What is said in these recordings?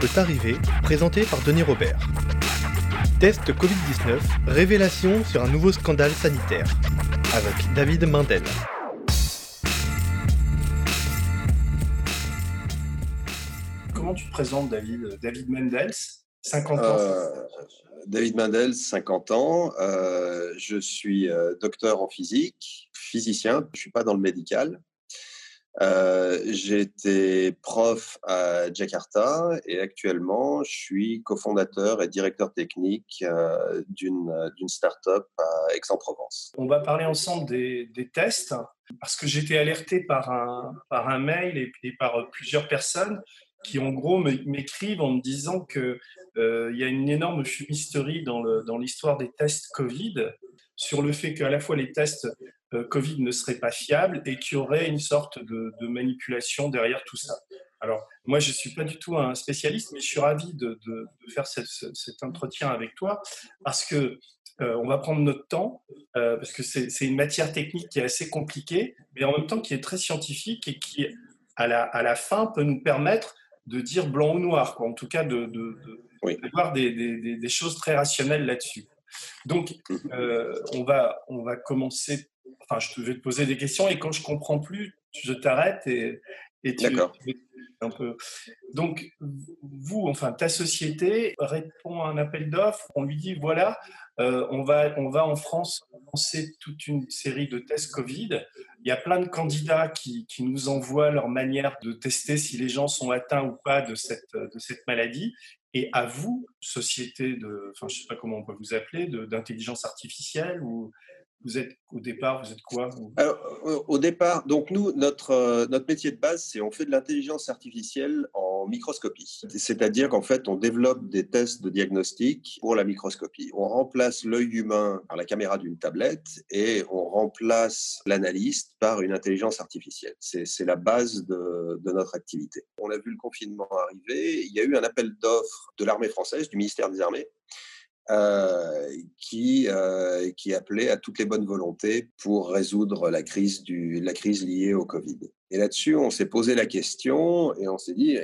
peut arriver, présenté par Denis Robert. Test Covid-19, révélation sur un nouveau scandale sanitaire, avec David Mandel. Comment tu te présentes, David? David Mendels, 50 ans euh, David Mendels, 50 ans. Euh, je suis euh, docteur en physique, physicien. Je ne suis pas dans le médical. Euh, été prof à Jakarta et actuellement je suis cofondateur et directeur technique euh, d'une start-up à Aix-en-Provence. On va parler ensemble des, tests parce que été alerté par un, par un mail et, par plusieurs personnes qui en gros m'écrivent en me disant qu'il euh, y a une énorme fumisterie dans l'histoire des tests Covid sur le fait qu'à la fois les tests Covid ne seraient pas fiables et qu'il y aurait une sorte de, manipulation derrière tout ça. Alors, moi, je ne suis pas du tout un spécialiste, mais je suis ravi de, faire cet entretien avec toi parce que euh, on va prendre notre temps, euh, parce que c'est une matière technique qui est assez compliquée, mais en même temps qui est très scientifique et qui, à la, à la fin, peut nous permettre de dire blanc ou noir, quoi. en tout cas de, voir des, des, choses très rationnelles là-dessus. Donc, euh, on, va, on va commencer. Enfin, je vais te poser des questions et quand je comprends plus, je t'arrête et, et tu, un peu. Donc, vous, enfin, ta société répond à un appel d'offres. On lui dit voilà, euh, on, va, on va en France lancer toute une série de tests Covid. Il y a plein de candidats qui, qui, nous envoient leur manière de tester si les gens sont atteints ou pas de cette, de cette maladie. Et à vous, société de, enfin, je ne sais pas comment on peut vous appeler, d'intelligence artificielle ou vous êtes au départ, vous êtes quoi Au départ, donc nous, notre, euh, notre métier de base, c'est on fait de l'intelligence artificielle en microscopie. C'est-à-dire qu'en fait, on développe des tests de diagnostic pour la microscopie. On remplace l'œil humain par la caméra d'une tablette et on remplace l'analyste par une intelligence artificielle. C'est la base de, de notre activité. On a vu le confinement arriver. Il y a eu un appel d'offres de l'armée française, du ministère des Armées, euh, qui, euh, qui appelait à toutes les bonnes volontés pour résoudre la crise, du, la crise liée au Covid. Et là-dessus, on s'est posé la question et on s'est dit,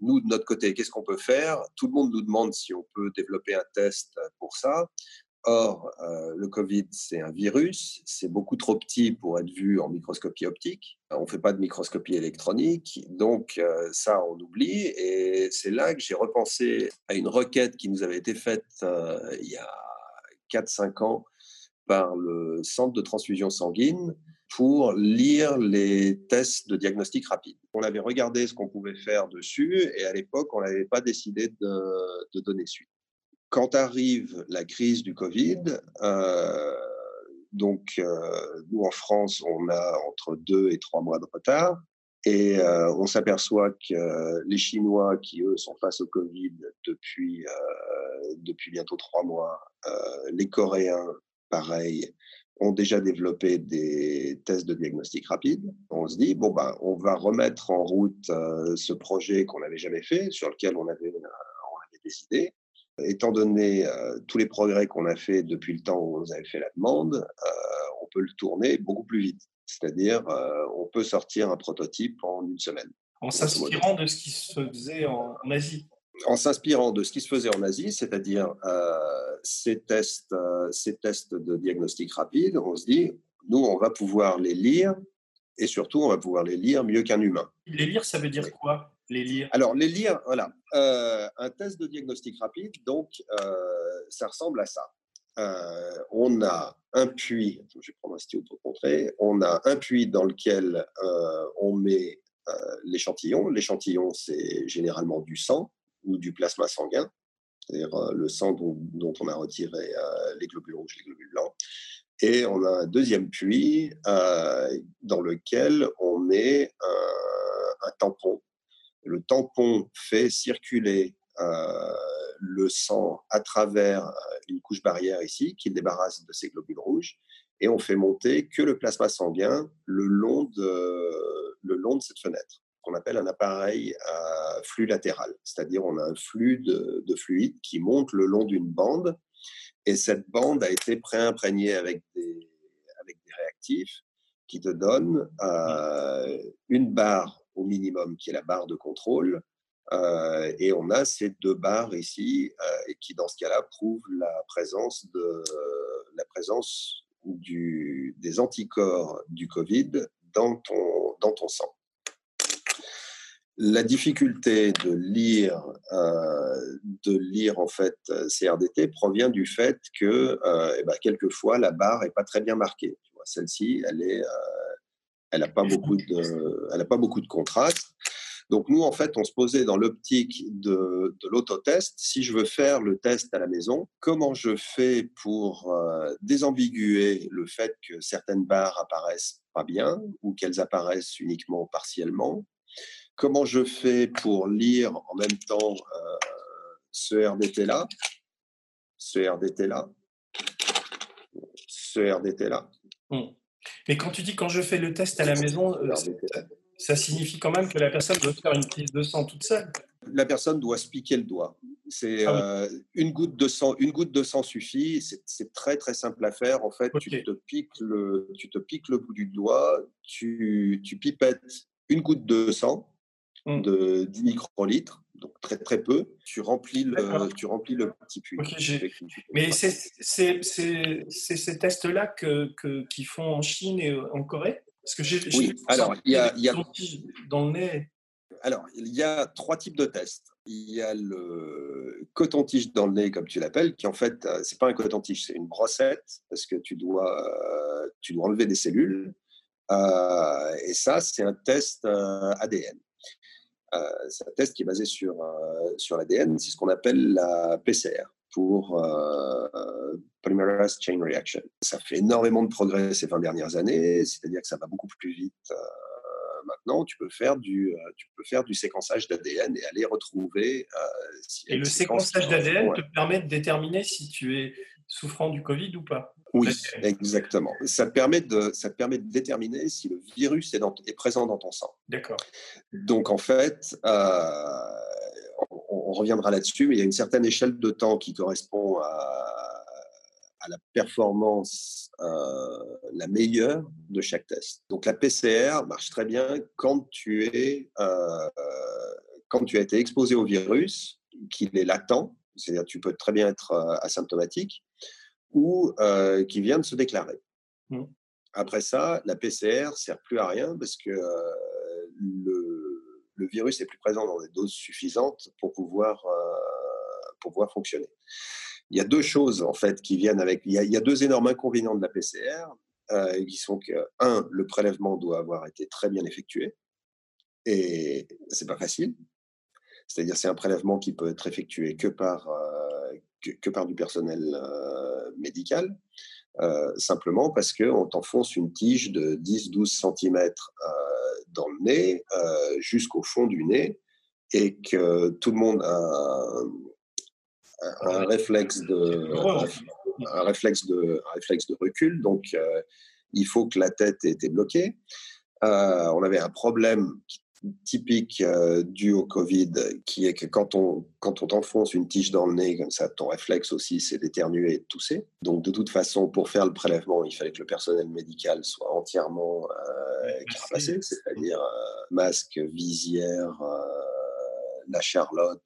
nous, de notre côté, qu'est-ce qu'on peut faire? Tout le monde nous demande si on peut développer un test pour ça. Or, euh, le Covid, c'est un virus, c'est beaucoup trop petit pour être vu en microscopie optique. On ne fait pas de microscopie électronique, donc euh, ça, on oublie. Et c'est là que j'ai repensé à une requête qui nous avait été faite euh, il y a 4-5 ans par le Centre de transfusion sanguine pour lire les tests de diagnostic rapide. On avait regardé ce qu'on pouvait faire dessus et à l'époque, on n'avait pas décidé de, de donner suite. Quand arrive la crise du Covid, euh, donc euh, nous en France, on a entre deux et trois mois de retard. Et euh, on s'aperçoit que les Chinois, qui eux sont face au Covid depuis, depuis bientôt trois mois, les Coréens, pareil, ont déjà développé des tests de diagnostic rapide. On se dit, bon, ben, on va remettre en route ce projet qu'on n'avait jamais fait, sur lequel on avait, on avait décidé. Étant donné euh, tous les progrès qu'on a fait depuis le temps où on nous avait fait la demande, euh, on peut le tourner beaucoup plus vite. C'est-à-dire, euh, on peut sortir un prototype en une semaine. En s'inspirant de ce qui se faisait en, Asie En s'inspirant de ce qui se faisait en Asie, c'est-à-dire ces, tests, ces tests de diagnostic rapide, on se dit, nous, on va pouvoir les lire et surtout, on va pouvoir les lire mieux qu'un humain. Les lire, ça veut dire quoi les lire? Alors, les lire, voilà. Euh, un test de diagnostic rapide, donc, euh, ça ressemble à ça. Euh, on a un puits, je vais prendre un stylo pour montrer, on a un puits dans lequel on met l'échantillon. L'échantillon, c'est généralement du sang ou du plasma sanguin, c'est-à-dire le sang dont, on a retiré les globules rouges, les globules blancs. Et on a un deuxième puits dans lequel on met un tampon le tampon fait circuler euh, le sang à travers euh, une couche barrière ici qui le débarrasse de ces globules rouges et on fait monter que le plasma sanguin le long de, le long de cette fenêtre qu'on appelle un appareil à flux latéral, c'est-à-dire on a un flux de, fluide qui monte le long d'une bande et cette bande a été préimprégnée avec des, avec des réactifs qui te donnent euh, une barre au minimum, qui est la barre de contrôle, et on a ces deux barres ici, qui dans ce cas-là prouvent la présence, de, la présence du, des anticorps du Covid dans ton, dans ton sang. La difficulté de lire, euh, de lire en fait CRDT provient du fait que euh, eh ben, quelquefois la barre est pas très bien marquée. Celle-ci, elle est, euh, elle n'a pas beaucoup de, elle pas beaucoup de contraste. Donc nous, en fait, on se posait dans l'optique de, de l'autotest. Si je veux faire le test à la maison, comment je fais pour désambiguer le fait que certaines barres apparaissent pas bien ou qu'elles apparaissent uniquement partiellement? Comment je fais pour lire en même temps euh, ce RDT-là, ce RDT-là, ce RDT-là. Hmm. Mais quand tu dis quand je fais le test à la maison, euh, ça signifie quand même que la personne doit faire une prise de sang toute seule. La personne doit se piquer le doigt. C'est ah euh, une goutte de sang. Une goutte de sang suffit. C'est très très simple à faire. En fait, tu te piques le, tu te piques le bout du doigt. Tu, tu pipettes une goutte de sang. De 10 microlitres, donc très très peu. Tu remplis le, tu remplis le petit puits. Mais c'est ces tests-là que, qu'ils font en Chine et en Corée? Parce que j'ai oui. alors il y a, y a dans le nez. Alors il y a trois types de tests. Il y a le coton-tige dans le nez, comme tu l'appelles, qui en fait euh, c'est pas un coton-tige, c'est une brossette parce que tu dois euh, tu dois enlever des cellules. Euh, et ça, c'est un test ADN. Euh, c'est un test qui est basé sur, euh, sur l'ADN. C'est ce qu'on appelle la PCR pour euh, Polymerase Chain Reaction. Ça fait énormément de progrès ces 20 dernières années, c'est-à-dire que ça va beaucoup plus vite maintenant, tu peux faire du, tu peux faire du séquençage d'ADN et aller retrouver. et le séquençage d'ADN te permet de déterminer si tu es souffrant du Covid ou pas Oui, exactement. Ça permet de, ça permet de déterminer si le virus est, est présent dans ton sang. D'accord. Donc, en fait, euh, on, reviendra là-dessus, mais il y a une certaine échelle de temps qui correspond à, à la performance euh, la meilleure de chaque test. Donc, la PCR marche très bien quand tu, es, euh, quand tu as été exposé au virus, qu'il est latent, c'est-à-dire tu peux très bien être asymptomatique, ou euh, qui vient de se déclarer. Mmh. Après ça, la PCR sert plus à rien parce que euh, le, le, virus est plus présent dans des doses suffisantes pour pouvoir, euh, pour pouvoir fonctionner. Il y a deux choses en fait qui viennent avec. Il y a, il y a deux énormes inconvénients de la PCR qui sont que un, le prélèvement doit avoir été très bien effectué et c'est pas facile. C'est-à-dire c'est un prélèvement qui peut être effectué que par que, par du personnel euh, médical, euh, simplement parce qu'on t'enfonce une tige de 10-12 cm euh, dans le nez, jusqu'au fond du nez, et que tout le monde a un, réflexe de, un, réflexe de, un réflexe de recul, donc il faut que la tête ait été bloquée. on avait un problème qui typique euh, dû au Covid, qui est que quand on, quand on t'enfonce une tige dans le nez, comme ça, ton réflexe aussi, c'est d'éternuer et de tousser. Donc, de toute façon, pour faire le prélèvement, il fallait que le personnel médical soit entièrement euh, carapassé, c'est-à-dire euh, masque, visière, la charlotte,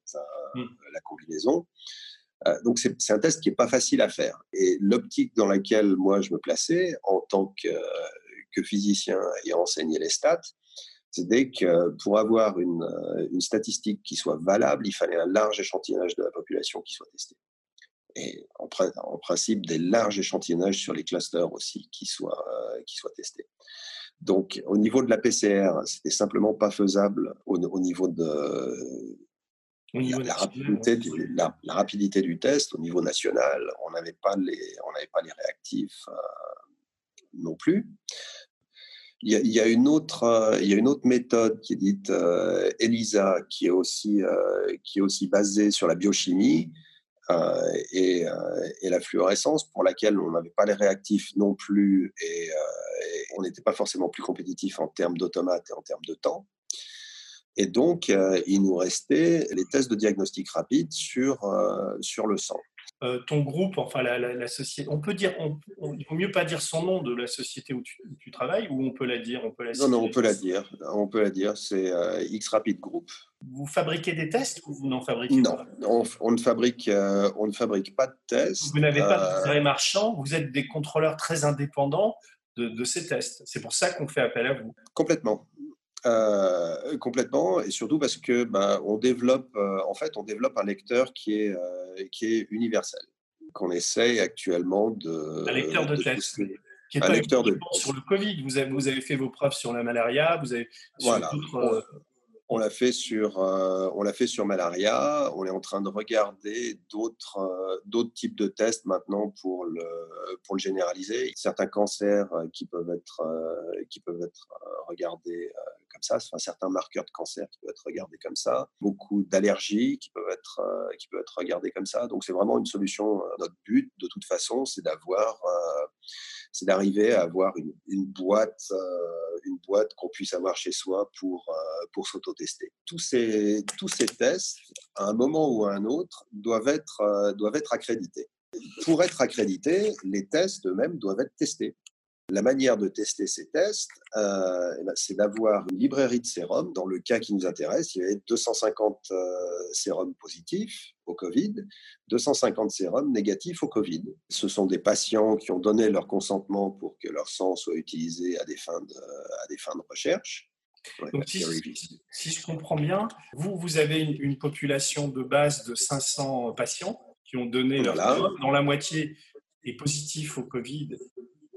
hmm. la combinaison. donc, c'est un test qui n'est pas facile à faire. Et l'optique dans laquelle moi je me plaçais en tant que, que physicien ayant enseigné les stats, c'est que pour avoir une, euh, une, statistique qui soit valable, il fallait un large échantillonnage de la population qui soit testé. Et en, en principe, des larges échantillonnages sur les clusters aussi qui soient, euh, qui soient testés. Donc, au niveau de la PCR, c'était simplement pas faisable au, niveau de la, rapidité du, la, rapidité du, test au niveau national. On n'avait pas les, on n'avait pas les réactifs euh, non plus. Il y, a, une autre, euh, il y a une autre méthode qui est dite euh, ELISA, qui est, aussi, euh, qui est aussi basée sur la biochimie et, la fluorescence, pour laquelle on n'avait pas les réactifs non plus et, on n'était pas forcément plus compétitif en termes d'automates et en termes de temps. Et donc, il nous restait les tests de diagnostic rapide sur le sang. Euh, ton groupe, enfin la, société, on peut dire, on, il vaut mieux pas dire son nom de la société où tu, travailles, ou on peut la dire, on peut la Non, non, on peut la dire. On peut la dire. C'est euh, X Rapid Group. Vous fabriquez des tests ou vous n'en fabriquez non, pas? Non, on, ne fabrique, euh, on ne fabrique pas de tests. Vous n'avez pas de vrai marchand. Vous êtes des contrôleurs très indépendants de, de ces tests. C'est pour ça qu'on fait appel à vous. Complètement. Euh, complètement, et surtout parce que ben, on développe, euh, en fait, on développe un lecteur qui est, euh, qui est universel, qu'on essaye actuellement de. Un lecteur de, test. Qui est un lecteur de sur le Covid. Vous avez, vous avez fait vos preuves sur la malaria, vous avez voilà on l'a fait sur, on l'a fait sur malaria. On est en train de regarder d'autres, d'autres types de tests maintenant pour le, pour le généraliser. Certains cancers qui peuvent être, qui peuvent être regardés comme ça, enfin, certains marqueurs de cancer qui peuvent être regardés comme ça. Beaucoup d'allergies qui peuvent être, qui peuvent être regardées comme ça. Donc c'est vraiment une solution. Notre but, de toute façon, c'est d'avoir c'est d'arriver à avoir une, boîte, euh, une boîte qu'on puisse avoir chez soi pour, euh, pour s'auto-tester. Tous ces, tous ces tests, à un moment ou à un autre, doivent être, euh, doivent être accrédités. Pour être accrédités, les tests eux-mêmes doivent être testés. La manière de tester ces tests, euh, eh ben, c'est d'avoir une librairie de sérums. Dans le cas qui nous intéresse, il y avait 250 euh, sérums positifs au Covid, 250 sérums négatifs au Covid. Ce sont des patients qui ont donné leur consentement pour que leur sang soit utilisé à des fins de, à des fins de recherche. Donc, si, je comprends bien, vous, vous avez une, population de base de 500 patients qui ont donné leur sang, dont la moitié est positif au Covid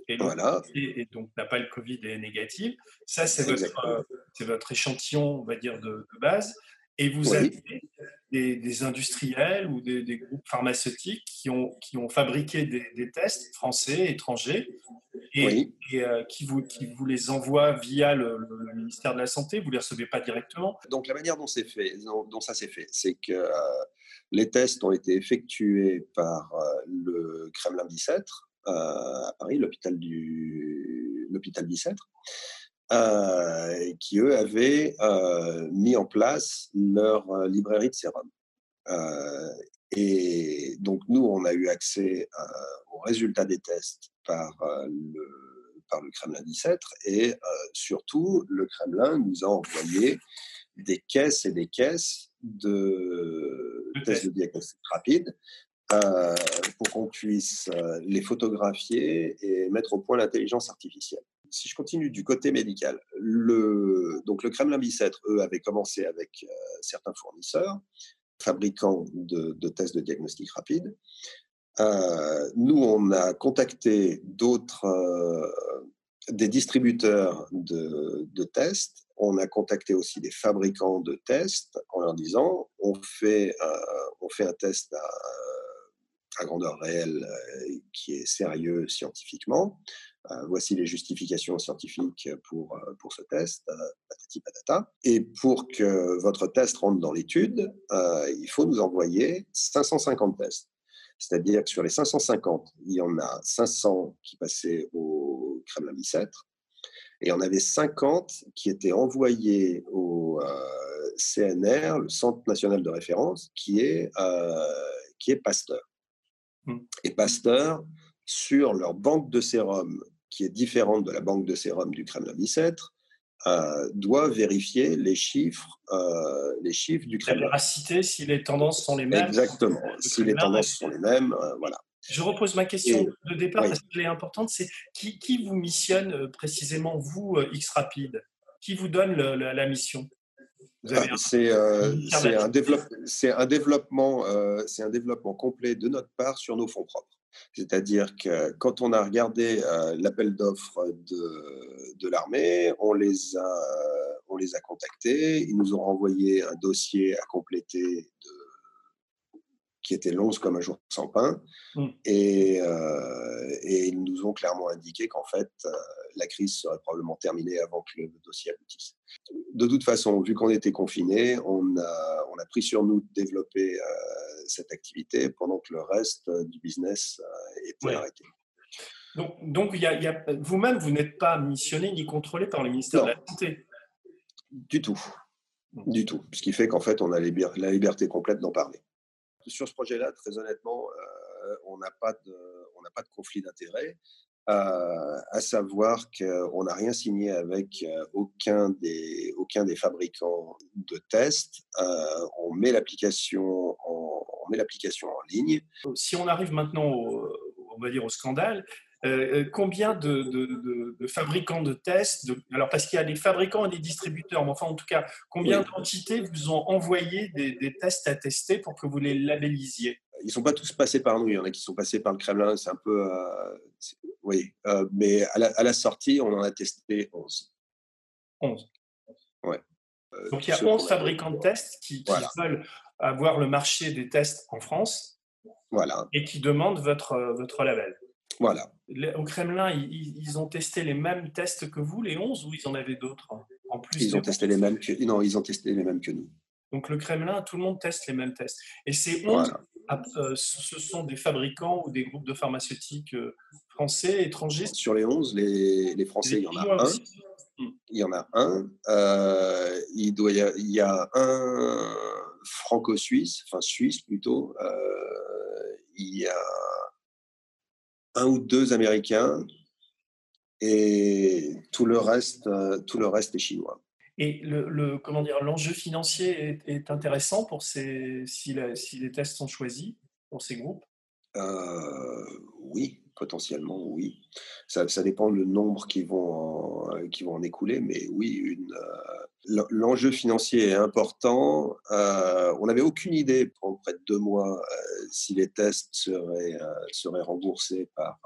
et, voilà. et, donc n'a pas le Covid et est négatif. Ça, c'est votre, votre, échantillon, on va dire, de, base. Et vous avez des, industriels ou des, groupes pharmaceutiques qui ont, qui ont fabriqué des, tests français, étrangers, et, euh, qui, vous, qui vous les envoient via le, ministère de la Santé. Vous ne les recevez pas directement. Donc la manière dont, c'est fait, dont, ça s'est fait, c'est que euh, les tests ont été effectués par euh, le Kremlin Bicêtre, euh, à Paris, l'hôpital du l'hôpital Bicêtre, euh, qui eux avaient euh, mis en place leur librairie de sérum. et donc nous, on a eu accès aux résultats des tests par le par le Kremlin Bicêtre et surtout le Kremlin nous a envoyé des caisses et des caisses de tests de diagnostic rapide euh, pour qu'on puisse euh, les photographier et mettre au point l'intelligence artificielle. Si je continue du côté médical, le, donc le Kremlin Bicêtre, eux, avaient commencé avec euh, certains fournisseurs, fabricants de, tests de diagnostic rapide. Nous, on a contacté d'autres, des distributeurs de, de tests on a contacté aussi des fabricants de tests en leur disant on fait, on fait un test à, à grandeur réelle euh, qui est sérieux scientifiquement. Euh, voici les justifications scientifiques pour, euh, pour ce test, patati patata. Et pour que votre test rentre dans l'étude, il faut nous envoyer 550 tests. C'est-à-dire que sur les 550, il y en a 500 qui passaient au Kremlin Bicêtre, et on avait 50 qui étaient envoyés au CNR, le Centre national de référence, qui est, qui est Pasteur. Mmh. Et Pasteur, sur leur banque de sérum, qui est différente de la banque de sérum du Kremlin-Bicêtre, euh, doit vérifier les chiffres, euh, les chiffres du Kremlin. La véracité, si les tendances sont les mêmes. Exactement. Si les tendances sont les mêmes, euh, voilà. Je repose ma question de départ parce qu'elle est importante. C'est qui, qui, vous missionne euh, précisément, vous, X Rapide? Qui vous donne la mission? C'est euh, un, un, développement, euh, c'est un développement complet de notre part sur nos fonds propres. C'est-à-dire que quand on a regardé euh, l'appel d'offres de, de l'armée, on les a, on les a contactés, ils nous ont renvoyé un dossier à compléter de, qui était long comme un jour sans pain. Mm. Et, euh, et, ils nous ont clairement indiqué qu'en fait, euh, la crise serait probablement terminée avant que le dossier aboutisse. De toute façon, vu qu'on était confinés, on a, on a pris sur nous de développer euh, cette activité pendant que le reste du business était arrêté. Donc, donc y a, y a, vous-même, vous n'êtes pas missionné ni contrôlé par le ministère de la Santé? Du tout. Mm. Du tout. Ce qui fait qu'en fait, on a la liberté complète d'en parler sur ce projet-là, très honnêtement, euh, on n'a pas, de, pas de conflit d'intérêt. à savoir qu'on n'a rien signé avec aucun des, aucun des fabricants de tests. on met l'application en, on met l'application en ligne. Si on arrive maintenant, on va dire au scandale, euh, euh, combien de, fabricants de tests, alors parce qu'il y a des fabricants et des distributeurs, mais enfin en tout cas, combien d'entités vous ont envoyé des, tests à tester pour que vous les labellisiez Ils ne sont pas tous passés par nous, il y en a qui sont passés par le Kremlin, c'est un peu... Euh, oui, mais à la, sortie, on en a testé 11. 11 Ouais. Donc il y a 11 fabricants de tests qui, veulent avoir le marché des tests en France voilà. et qui demandent votre, votre label. Voilà. Au Kremlin, ils, ont testé les mêmes tests que vous, les 11, ou ils en avaient d'autres en plus Ils ont testé les mêmes que non, ils ont testé les mêmes que nous. Donc le Kremlin, tout le monde teste les mêmes tests. Et ces 11, euh, ce sont des fabricants ou des groupes de pharmaceutiques euh, français, étrangers Sur les 11, les, Français, il y en a un. Hmm. Il y en a un. Euh, il, doit il y a un franco-suisse, enfin suisse plutôt. il y a un ou deux Américains et tout le reste, euh, tout le reste est chinois. Et le, comment dire, l'enjeu financier est, intéressant pour ces, si, si, les tests sont choisis pour ces groupes? Euh, Oui, potentiellement oui. Ça, ça, dépend le nombre qui vont en, qui vont en écouler, mais oui, une, euh, l'enjeu financier est important. Euh, on n'avait aucune idée pendant près de deux mois euh, si les tests seraient, seraient remboursés par,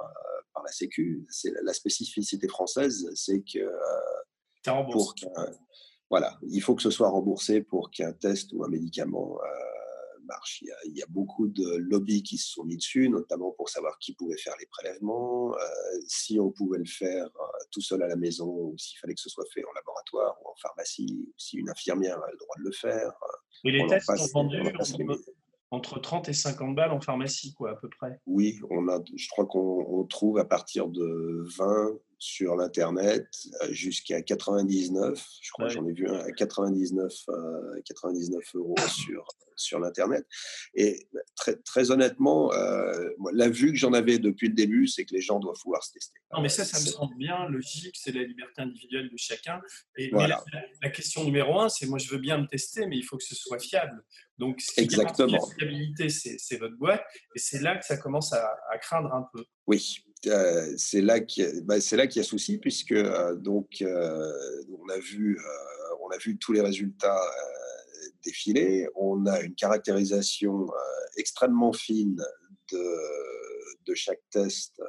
par la Sécu. C'est la spécificité française, c'est que pour voilà, il faut que ce soit remboursé pour qu'un test ou un médicament il y, a, beaucoup de lobbies qui se sont mis dessus, notamment pour savoir qui pouvait faire les prélèvements, euh, si on pouvait le faire euh, tout seul à la maison, ou s'il fallait que ce soit fait en laboratoire ou en pharmacie, ou si une infirmière a le droit de le faire. Et les tests sont vendus entre 30 et 50 balles en pharmacie, quoi, à peu près. Oui, on a, je crois qu'on trouve à partir de 20 sur l'Internet euh, jusqu'à 99. Je crois j'en ai vu un à 99, 99 euros sur, sur l'Internet. Et bah, très, très honnêtement, euh, la vue que j'en avais depuis le début, c'est que les gens doivent pouvoir se tester. Non, mais ça, ça me semble bien logique, c'est la liberté individuelle de chacun. Et voilà. la, question numéro un, c'est moi, je veux bien me tester, mais il faut que ce soit fiable. Donc, qui Exactement. la fiabilité, c'est votre boîte, et c'est là que ça commence à, craindre un peu. Oui, euh, c'est là qu'il bah, y a souci puisque euh, donc on a vu on a vu tous les résultats défilé. On a une caractérisation euh, extrêmement fine de, chaque test euh,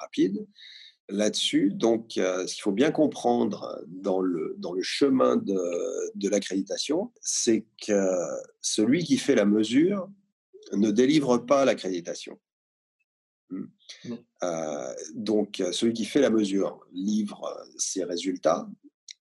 rapide là-dessus. Donc, euh, ce qu'il faut bien comprendre dans le, dans le chemin de, l'accréditation, c'est que celui qui fait la mesure ne délivre pas l'accréditation. Hmm. donc, celui qui fait la mesure livre ses résultats,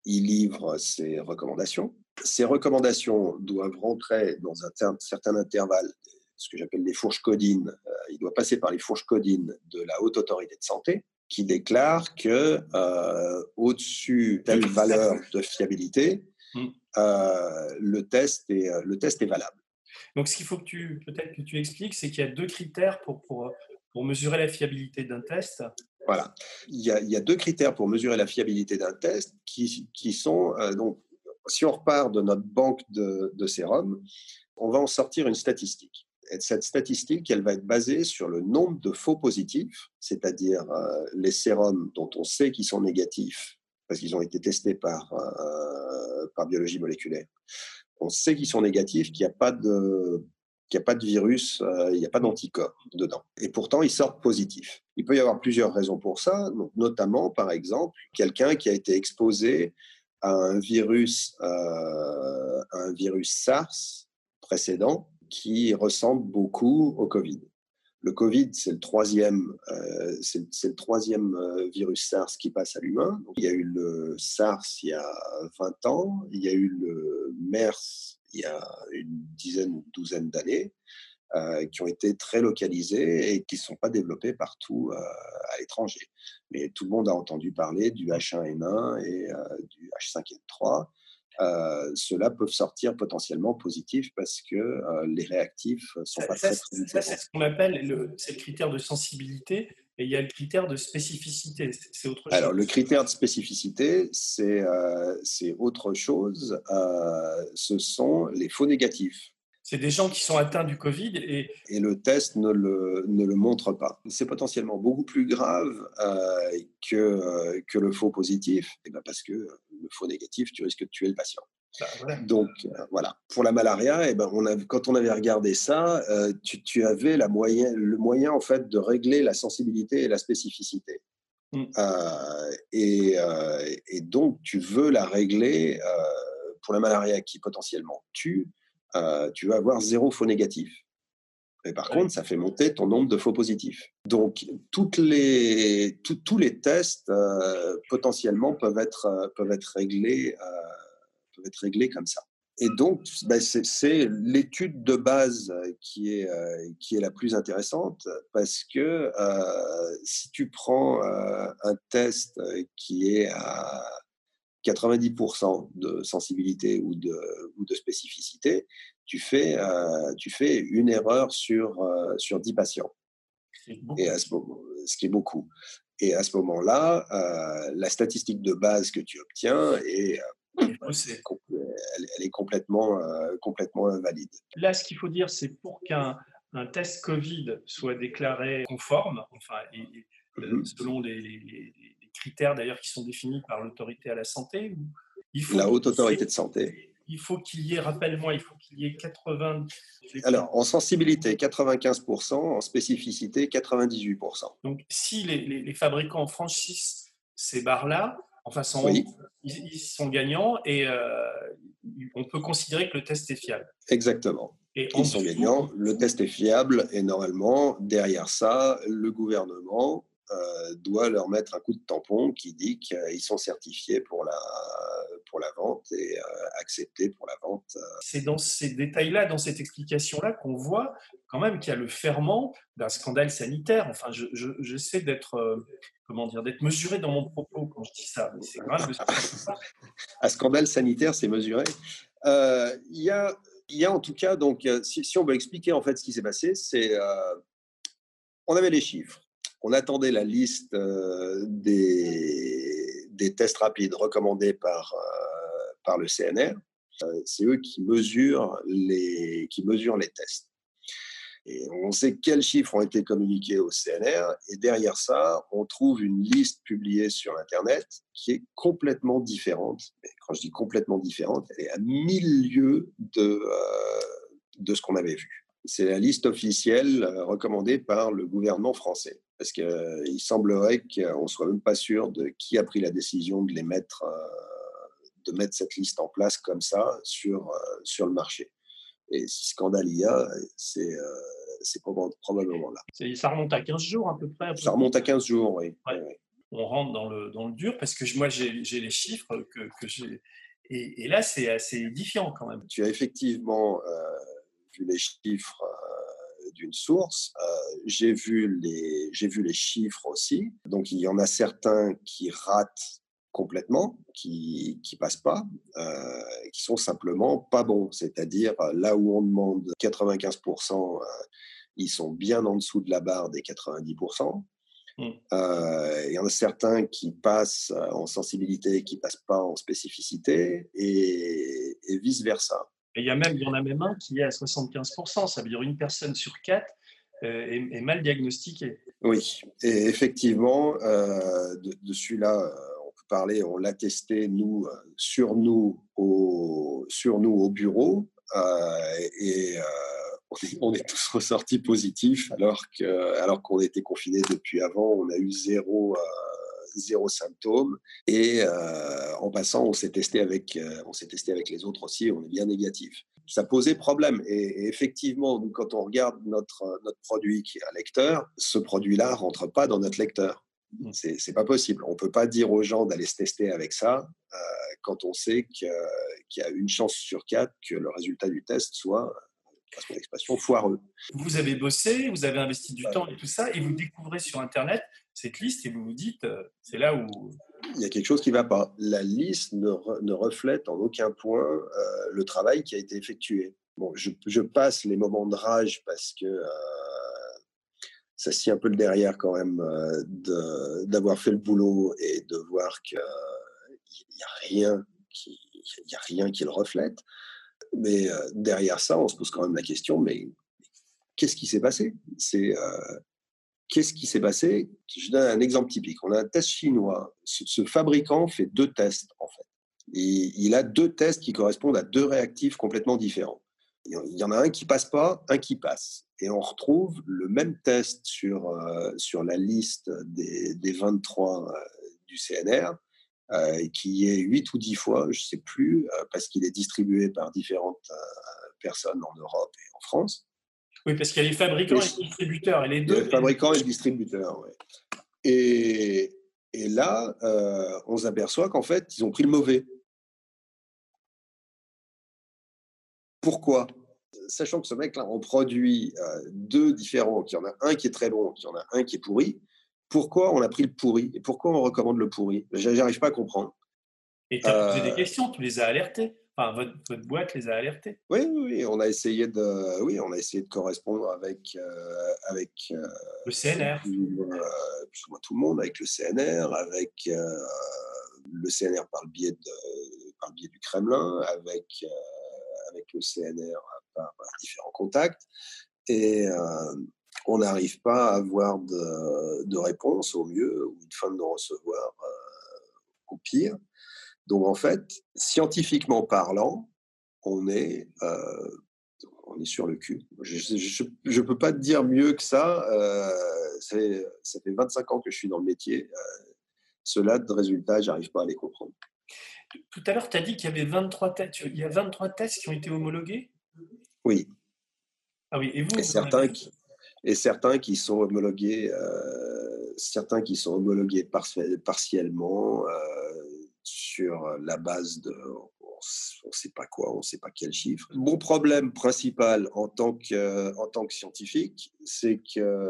il livre ses recommandations, ces recommandations doivent rentrer dans un certain intervalle, ce que j'appelle les fourches codines. Euh, il doit passer par les fourches codines de la Haute Autorité de Santé, qui déclare que euh, au-dessus telle valeur de fiabilité, euh, le, test est, le test est valable. Donc, ce qu'il faut que tu peut-être que tu expliques, c'est qu'il y a deux critères pour, pour, pour mesurer la fiabilité d'un test. Voilà. Il y, a, deux critères pour mesurer la fiabilité d'un test qui, sont donc si on repart de notre banque de, de sérums, on va en sortir une statistique. Et cette statistique, elle va être basée sur le nombre de faux positifs, c'est-à-dire euh, les sérums dont on sait qu'ils sont négatifs parce qu'ils ont été testés par, euh, par biologie moléculaire. On sait qu'ils sont négatifs, qu'il n'y a pas de qu'il n'y a pas de virus, euh, il n'y a pas d'anticorps dedans. Et pourtant, ils sortent positifs. Il peut y avoir plusieurs raisons pour ça, notamment, par exemple, quelqu'un qui a été exposé à un virus, euh, un virus SARS précédent qui ressemble beaucoup au Covid. Le Covid, c'est le troisième, euh, c'est, le troisième euh, virus SARS qui passe à l'humain. il y a eu le SARS il y a 20 ans, il y a eu le MERS il y a une dizaine ou douzaine d'années. Euh, qui ont été très localisés et qui ne sont pas développés partout euh, à l'étranger. Mais tout le monde a entendu parler du H1N1 et euh, du H5N3. Euh, ceux-là peuvent sortir potentiellement positifs parce que euh, les réactifs sont pas très, très C'est ce qu'on appelle le, le critère de sensibilité et il y a le critère de spécificité. C'est autre chose. Alors, le critère de spécificité, c'est euh, autre chose. Euh, ce sont les faux négatifs. C'est des gens qui sont atteints du Covid et... Et le test ne le, ne le montre pas. C'est potentiellement beaucoup plus grave euh, que, euh, que le faux positif, et eh ben parce que le faux négatif, tu risques de tuer le patient. Bah, Donc euh, voilà, pour la malaria, eh ben, on a, quand on avait regardé ça, euh, tu, tu, avais la moyen, le moyen en fait de régler la sensibilité et la spécificité. Mm. Euh, et, et, donc tu veux la régler pour la malaria qui potentiellement tue, tu vas avoir zéro faux négatif. Et par contre, ça fait monter ton nombre de faux positifs. Donc, toutes les, tous les tests potentiellement peuvent être, peuvent être réglés être réglés comme ça. Et donc, ben, c'est l'étude de base qui est, euh, qui est la plus intéressante parce que euh, si tu prends euh, un test qui est à 90% de sensibilité ou de, ou de spécificité, tu fais, tu fais une erreur sur, sur 10 patients. Et à ce, moment, ce qui est beaucoup. Et à ce moment-là, la statistique de base que tu obtiens est elle, est complètement, euh, complètement invalide. Là, ce qu'il faut dire, c'est pour qu'un un test Covid soit déclaré conforme, enfin, euh, mhm. selon les, critères d'ailleurs qui sont définis par l'autorité à la santé, il faut la haute autorité de santé. Il faut qu'il y ait, rappelle-moi, il faut qu'il y ait 80. Alors, en sensibilité, 95%, en spécificité, 98%. Donc, si les, les fabricants franchissent ces barres-là, Enfin, oui. ils, sont gagnants et euh, on peut considérer que le test est fiable. Exactement. Et ils sont gagnants, le test est fiable et normalement, derrière ça, le gouvernement euh, doit leur mettre un coup de tampon qui dit qu'ils sont certifiés pour la, pour la vente et euh, acceptés pour la vente. Euh. C'est dans ces détails-là, dans cette explication-là, qu'on voit quand même qu'il y a le ferment d'un scandale sanitaire. Enfin, j'essaie je, d'être comment dire, d'être mesuré dans mon propos quand je dis ça. C'est grave. Un scandale sanitaire, c'est mesuré. Il y a il y a en tout cas, donc, si, si, on veut expliquer en fait ce qui s'est passé, c'est on avait les chiffres on attendait la liste euh, des, tests rapides recommandés par, euh, par le CNR. Euh, c'est eux qui mesurent, les, qui mesurent les tests. Et on sait quels chiffres ont été communiqués au CNR. Et derrière ça, on trouve une liste publiée sur Internet qui est complètement différente. Quand je dis complètement différente, elle est à mille lieues de, de ce qu'on avait vu. C'est la liste officielle recommandée par le gouvernement français parce qu'il euh, semblerait qu'on ne soit même pas sûr de qui a pris la décision de les mettre, euh, de mettre cette liste en place comme ça sur, euh, sur le marché. Et si scandale il y a, c'est probablement là. Ça remonte à 15 jours à peu près. Ça remonte à 15 jours, oui. On rentre dans le, dans le dur parce que moi j'ai les chiffres que, que j'ai. Et, et, là, c'est assez édifiant quand même. Tu as effectivement vu les chiffres d'une source. Euh, j'ai vu les j'ai vu les chiffres aussi. Donc il y en a certains qui ratent complètement, qui qui passent pas, euh, qui sont simplement pas bons. C'est-à-dire là où on demande 95%, euh, ils sont bien en dessous de la barre des 90%. Mmh. il y en a certains qui passent en sensibilité, qui passent pas en spécificité, et, et vice il y, a même, il y en a même un qui est à 75%, ça veut dire une personne sur quatre euh, est, mal diagnostiquée. Oui, et effectivement, euh, de, celui-là, euh, on peut parler, on l'a testé, nous, sur nous, au, sur nous au bureau, et on est, tous ressortis positifs alors qu'on alors qu'on était confinés depuis avant, on a eu zéro zéro symptôme. Et euh, en passant, on s'est testé avec, euh, on s'est testé avec les autres aussi. On est bien négatif. Ça posait problème. Et, effectivement, nous, quand on regarde notre notre produit qui est un lecteur, ce produit-là rentre pas dans notre lecteur. Mmh. C'est, c'est pas possible. On peut pas dire aux gens d'aller se tester avec ça euh, quand on sait qu'il y a une chance sur quatre que le résultat du test soit passe l'expression, foireux. Vous avez bossé, vous avez investi du temps et tout ça, et vous découvrez sur Internet cette liste et vous vous dites, euh, c'est là où... Il y a quelque chose qui ne va pas. La liste ne, ne, reflète en aucun point euh, le travail qui a été effectué. Bon, je, je, passe les moments de rage parce que euh, ça scie un peu le derrière quand même euh, d'avoir fait le boulot et de voir qu'il n'y a rien qui il a rien qui le reflète. Mais euh, derrière ça, on se pose quand même la question, mais qu'est-ce qui s'est passé? C'est euh, qu'est-ce qui s'est passé? Je donne un exemple typique. On a un test chinois. Ce, fabricant fait deux tests en fait. Il a deux tests qui correspondent à deux réactifs complètement différents. Il y en a un qui passe pas, un qui passe. Et on retrouve le même test sur, euh, sur la liste des, des 23 du CNR qui est 8 ou 10 fois, je ne sais plus, euh, parce qu'il est distribué par différentes euh, personnes en Europe et en France. Oui, parce qu'il y a les fabricants et, les distributeurs. Et les deux. Les fabricants et les distributeurs, oui. Et, et là, on s'aperçoit qu'en fait, ils ont pris le mauvais. Pourquoi? Sachant que ce mec-là en produit deux différents, qu'il y en a un qui est très bon, qu'il y en a un qui est pourri, pourquoi on a pris le pourri et pourquoi on recommande le pourri? J'arrive pas à comprendre. Et tu as posé des euh, questions, tu les as alertés. Enfin, votre, boîte les a alertés. Oui, oui, on a essayé de, oui, on a essayé de correspondre avec, euh, avec euh, le CNR. Plus, tout le monde, avec le CNR, avec le CNR par le biais de, par le biais du Kremlin, avec avec le CNR par, par différents contacts. Et on n'arrive pas à avoir de, réponse au mieux ou de fin de recevoir euh, au pire. Donc en fait, scientifiquement parlant, on est, euh, on est sur le cul. Je ne peux pas te dire mieux que ça. Euh, ça fait 25 ans que je suis dans le métier. Cela de résultats, j'arrive pas à les comprendre. Tout à l'heure, tu as dit qu'il y avait 23 tests. Il y a 23 tests qui ont été homologués? Oui. Ah oui, et vous, certains qui, et certains qui sont homologués, euh, certains qui sont homologués partiellement euh, sur la base de on ne sait pas quoi, on ne sait pas quel chiffre. Mon problème principal en tant que, en tant que scientifique, c'est que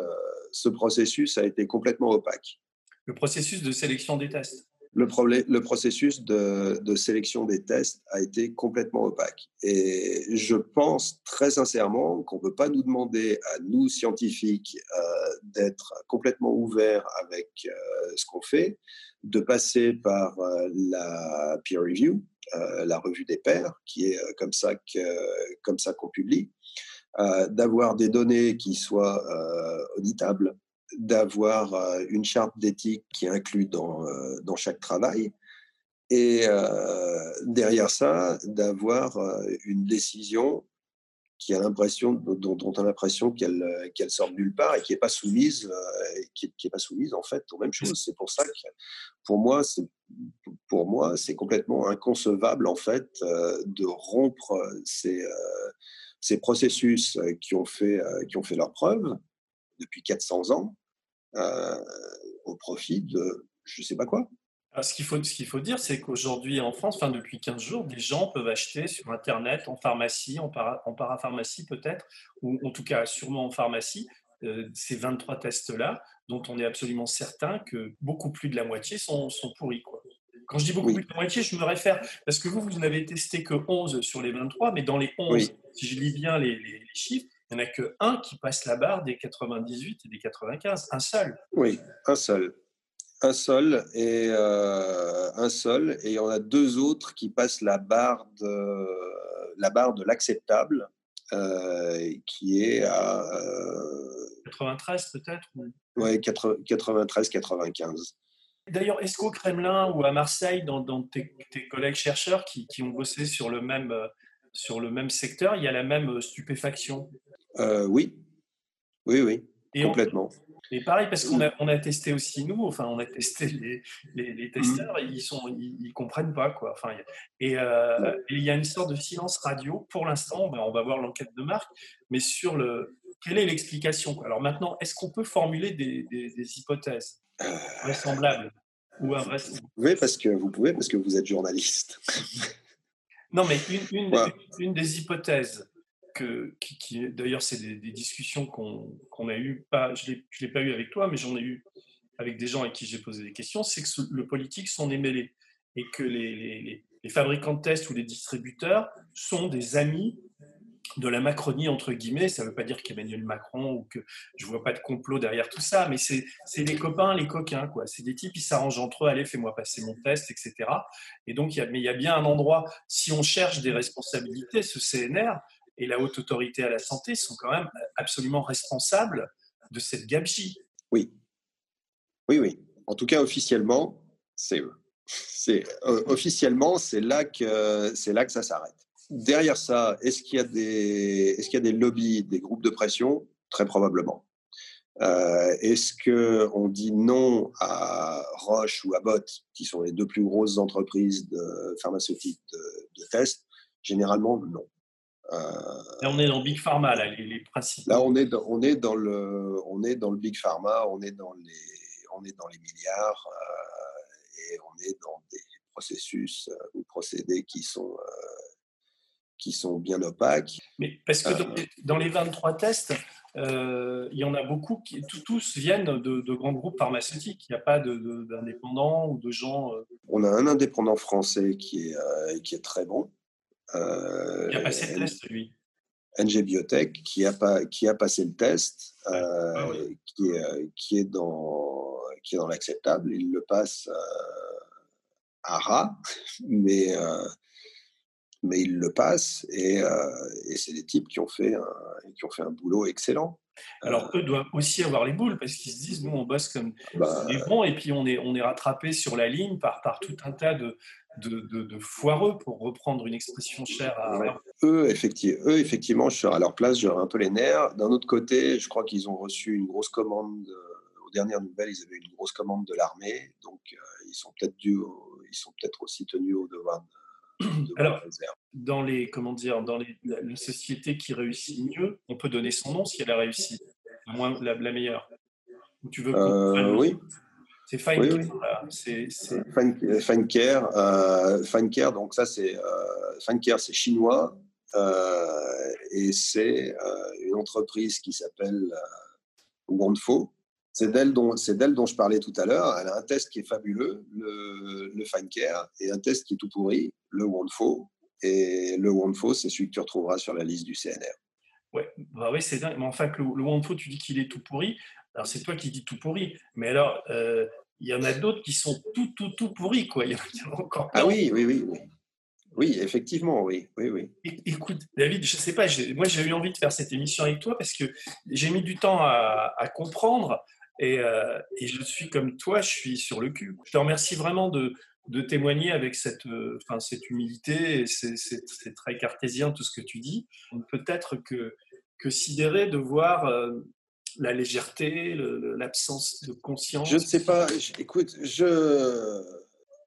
ce processus a été complètement opaque. Le processus de sélection des tests le, processus de, sélection des tests a été complètement opaque. Et je pense très sincèrement qu'on ne peut pas nous demander à nous, scientifiques, euh, d'être complètement ouverts avec euh, ce qu'on fait, de passer par euh, la peer review, la revue des pairs, qui est comme ça qu'on publie, d'avoir des données qui soient auditables, d'avoir euh, une charte d'éthique qui inclut dans, euh, dans chaque travail et euh, derrière ça, d'avoir une décision qui a l'impression, dont, on a l'impression qu'elle qu'elle sort de nulle part et qui n'est pas soumise, qui, qui est pas soumise en fait aux mêmes choses. C'est pour ça que pour moi, c'est pour moi, c'est complètement inconcevable en fait de rompre ces, ces processus qui ont fait qui ont fait leur preuve depuis 400 ans euh, au profit de je ne sais pas quoi. ce qu'il faut, ce qu'il faut dire, c'est qu'aujourd'hui en France, enfin, depuis 15 jours, des gens peuvent acheter sur Internet, en pharmacie, en, en parapharmacie peut-être, ou en tout cas sûrement en pharmacie, euh, ces 23 tests-là, dont on est absolument certain que beaucoup plus de la moitié sont, sont pourris. Quoi. Quand je dis beaucoup plus de la moitié, je me réfère, parce que vous, vous n'avez testé que 11 sur les 23, mais dans les 11, si je lis bien les, les chiffres, il n'y en a qu'un qui passe la barre des 98 et des 95, un seul. Oui, un seul. Un seul et euh, un seul et il y en a deux autres qui passent la barre de la barre de l'acceptable euh, qui est à 93 euh, peut-être Oui, 93 95. D'ailleurs, est-ce qu'au Kremlin ou à Marseille, dans, tes, collègues chercheurs qui, qui, ont bossé sur le même sur le même secteur, il y a la même stupéfaction? Euh, oui, oui, oui, complètement. et pareil, parce qu'on a, on a testé aussi nous, enfin, on a testé les, les, mmh. testeurs, ils sont, ils, comprennent pas quoi. Enfin, et, euh, il y a une sorte de silence radio pour l'instant. on va voir l'enquête de Marc, mais sur le quelle est l'explication Alors maintenant, est-ce qu'on peut formuler des, des, hypothèses vraisemblables ou invraisemblables? Oui, parce que vous pouvez, parce que vous êtes journaliste. non, mais une, une, une des hypothèses qui, d'ailleurs, c'est des, discussions qu'on a eues, pas, je ne l'ai pas eu avec toi, mais j'en ai eu avec des gens à qui j'ai posé des questions, c'est que le politique s'en est mêlé et que les, fabricants de tests ou les distributeurs sont des amis de la Macronie, entre guillemets. Ça ne veut pas dire qu'Emmanuel Macron ou que je ne vois pas de complot derrière tout ça, mais c'est les copains, les coquins. quoi. C'est des types qui s'arrangent entre eux. Allez, fais-moi passer mon test, etc. Et donc, mais il y a bien un endroit, si on cherche des responsabilités, ce CNR et la Haute Autorité à la Santé sont quand même absolument responsables de cette gabegie. Oui. Oui, oui. En tout cas, officiellement, c'est eux officiellement, c'est là que c'est là que ça s'arrête. Derrière ça, est-ce qu'il y a des est-ce qu'il y a des lobbies, des groupes de pression? Très probablement. Euh, est-ce que on dit non à Roche ou à Bot, qui sont les deux plus grosses entreprises de pharmaceutiques de, tests Généralement, non. Euh, là, on est dans Big Pharma, là, les, les principes. Là, on est dans, on est dans le on est dans le Big Pharma, on est dans les on est dans les milliards on est dans des processus euh, ou procédés qui sont, euh, qui sont bien opaques. Mais parce que dans les, 23 tests, euh, il y en a beaucoup qui tous viennent de, grands groupes pharmaceutiques. Il n'y a pas d'indépendants ou de gens. On a un indépendant français qui est, qui est très bon. Il a passé le test, lui. NG Biotech, qui a, pas, qui a passé le test, ah qui, est, qui, est dans, qui est dans l'acceptable. Il le passe rat, mais, euh, mais ils le passent et, euh, et c'est des types qui ont, fait un, qui ont fait un boulot excellent. Alors eux doivent aussi avoir les boules parce qu'ils se disent nous on bosse comme bah, des bons et puis on est, on est rattrapé sur la ligne par, par tout un tas de, de, de, foireux pour reprendre une expression chère à... Eux, effectivement, eux, effectivement, je serais à leur place, j'aurais un peu les nerfs. D'un autre côté, je crois qu'ils ont reçu une grosse commande, aux dernières nouvelles, ils avaient une grosse commande de l'armée, donc euh, ils sont peut-être ils sont peut-être aussi tenus au devoir de, Alors, dans les comment dire, dans les, la, société qui réussit mieux, on peut donner son nom si elle a réussi, la, moins, la, meilleure. tu veux euh, Oui. C'est Fine oui, C'est Fine, Care. Euh, donc ça c'est euh, Fine Care, c'est chinois euh, et c'est euh, une entreprise qui s'appelle Wonfo c'est d'elle dont, dont je parlais tout à l'heure. Elle a un test qui est fabuleux, le, le Fine Care, et un test qui est tout pourri, le Wonfo. Et le Wonfo, c'est celui que tu retrouveras sur la liste du CNR. Ouais, bah oui, c'est dingue. Mais enfin, que le, le tu dis qu'il est tout pourri. Alors, c'est toi qui dis tout pourri. Mais alors, euh, il y en a d'autres qui sont tout, tout, tout pourris, quoi. Il y en a encore Ah oui, oui, oui. oui. Oui, effectivement, oui, oui, oui. Écoute, David, je ne sais pas, moi j'ai eu envie de faire cette émission avec toi parce que j'ai mis du temps à, à comprendre euh, et, je suis comme toi, je suis sur le cul. Je te remercie vraiment de, témoigner avec cette, euh, enfin, cette humilité. C'est très cartésien tout ce que tu dis. Peut-être que, que sidéré de voir euh, la légèreté, l'absence de conscience. Je ne sais pas. Écoute, je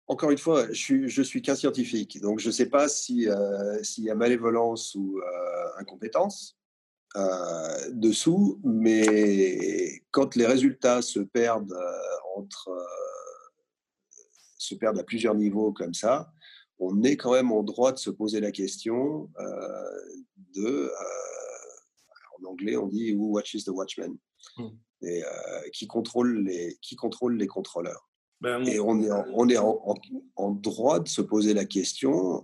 encore une fois, je suis, suis qu'un scientifique, donc je ne sais pas s'il y a malévolence ou incompétence. Euh, dessous, mais quand les résultats se perdent euh, entre euh, se perdent à plusieurs niveaux comme ça, on est quand même en droit de se poser la question de en anglais on dit who watches the watchman? Hmm. et qui contrôle les qui contrôle les contrôleurs. Ben, et on est en, on est en, en, droit de se poser la question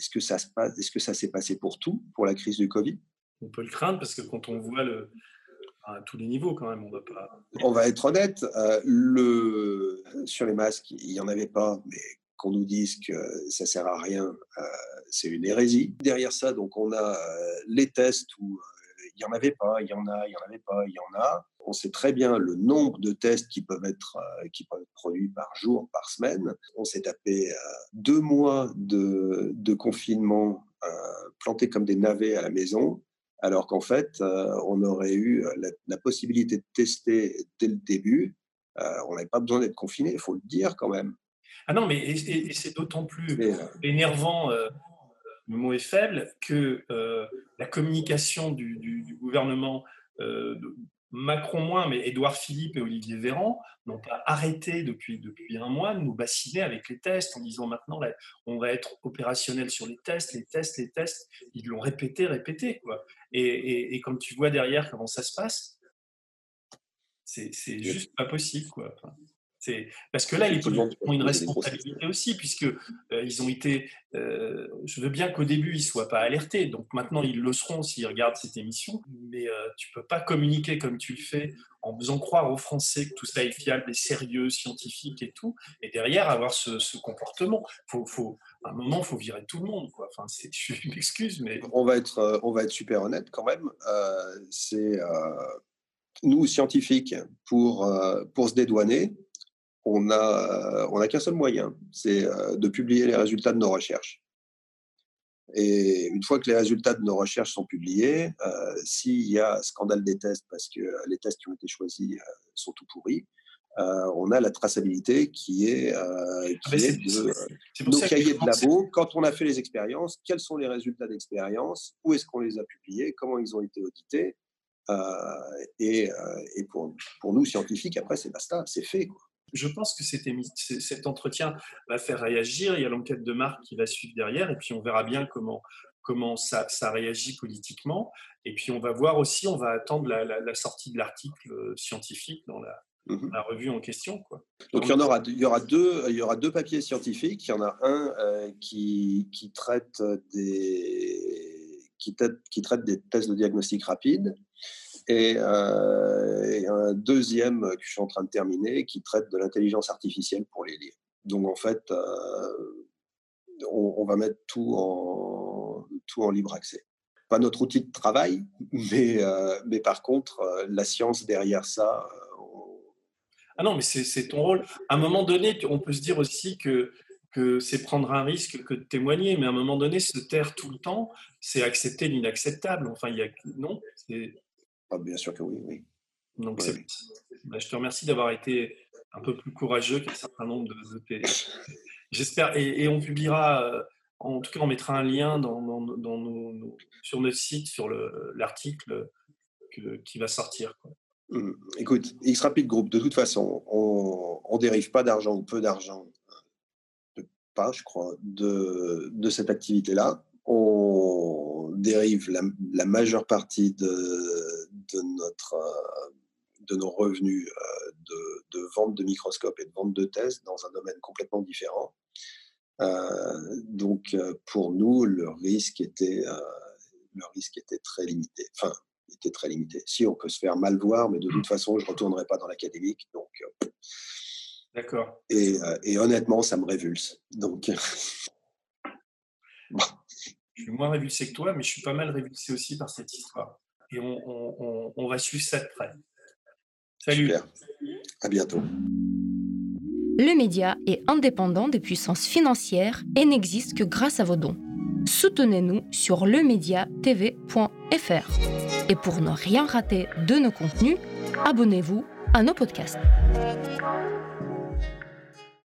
est-ce que ça se passe, est-ce que ça s'est passé pour tout, pour la crise du Covid? On peut le craindre parce que quand on voit le, à tous les niveaux quand même, on va pas. On va être honnête, euh, le, sur les masques, il n'y en avait pas, mais qu'on nous dise que ça sert à rien, euh, c'est une hérésie. Derrière ça, donc on a euh, les tests où il n'y en avait pas, il y en a, il n'y en avait pas, il y en a. On sait très bien le nombre de tests qui peuvent être, euh, qui peuvent être produits par jour, par semaine. On s'est tapé euh, deux mois de, confinement euh, plantés comme des navets à la maison, alors qu'en fait, on aurait eu la, possibilité de tester dès le début. on n'avait pas besoin d'être confiné, il faut le dire quand même. Ah non, mais c'est d'autant plus énervant le mot est faible, que la communication du, du, gouvernement Macron moins, mais Édouard Philippe et Olivier Véran n'ont pas arrêté depuis, depuis un mois de nous bassiner avec les tests en disant maintenant on va être opérationnel sur les tests, les tests, les tests. Ils l'ont répété, répété. Quoi. Et, et, et, comme tu vois derrière comment ça se passe, c'est juste pas possible. Quoi. Parce que là, les politiques ont une responsabilité aussi, puisque euh, ils ont été. Euh, je veux bien qu'au début, ils ne soient pas alertés. Donc maintenant, ils le seront s'ils regardent cette émission. Mais euh, tu ne peux pas communiquer comme tu le fais en faisant croire aux Français que tout ça est fiable et sérieux, scientifique et tout. Et derrière, avoir ce, comportement. Faut, faut, à un moment, il faut virer tout le monde. Quoi. Enfin, je m'excuse, mais. On va, être, on va être super honnête quand même. C'est. nous, scientifiques, pour, pour se dédouaner, on n'a on a qu'un seul moyen, c'est euh, de publier les résultats de nos recherches. Et une fois que les résultats de nos recherches sont publiés, euh, s'il y a scandale des tests, parce que les tests qui ont été choisis euh, sont tout pourris, on a la traçabilité qui est, ah, de nos cahiers de labo. Quand on a fait les expériences, quels sont les résultats d'expérience Où est-ce qu'on les a publiés Comment ils ont été audités Et, et pour, pour, nous, scientifiques, après, c'est basta, c'est fait. Quoi je pense que cet entretien va faire réagir. Il y a l'enquête de Marc qui va suivre derrière, et puis on verra bien comment, comment ça, ça réagit politiquement. Et puis on va voir aussi, on va attendre la, sortie de l'article euh, scientifique dans la, mmh la, revue en question. Quoi. Donc, il, y en aura, il, y aura deux, il y aura deux papiers scientifiques. Il y en a un euh, qui, qui, traite des, qui, qui traite des tests de diagnostic rapide euh, et, un deuxième que je suis en train de terminer qui traite de l'intelligence artificielle pour les lire. Donc en fait, euh, on, va mettre tout en, tout en libre accès. Pas notre outil de travail, mais, euh, mais par contre, la science derrière ça. Ah non, mais c'est ton rôle. À un moment donné, on peut se dire aussi que que c'est prendre un risque que de témoigner, mais à un moment donné, se taire tout le temps, c'est accepter l'inacceptable. Enfin, il y a non, ah, bien sûr que oui, oui. Donc, bah, je te remercie d'avoir été un peu plus courageux qu'un certain nombre de, tes. J'espère. Et, on publiera, euh, en tout cas, on mettra un lien dans, nos, sur notre site, sur l'article qui va sortir. Mmh. Écoute, X Rapid Group, de toute façon, on ne dérive pas d'argent ou peu d'argent, pas, je crois, de, de cette activité-là. On dérive la, la majeure partie de, de, notre, euh, de nos revenus euh, de, vente de microscopes et de vente de tests dans un domaine complètement différent. Euh, donc, pour nous, le risque était, le risque était très limité. Enfin, était très limité. Si on peut se faire mal voir, mais de toute façon, je ne retournerai pas dans l'académique. Donc, D'accord. Et, et, honnêtement, ça me révulse. Donc, je suis moins révulsé que toi, mais je suis pas mal révulsé aussi par cette histoire et on, va suivre ça de près. Salut. Super. À bientôt. Le média est indépendant des puissances financières et n'existe que grâce à vos dons. Soutenez-nous sur lemediatv.fr. Et pour ne rien rater de nos contenus, abonnez-vous à nos podcasts.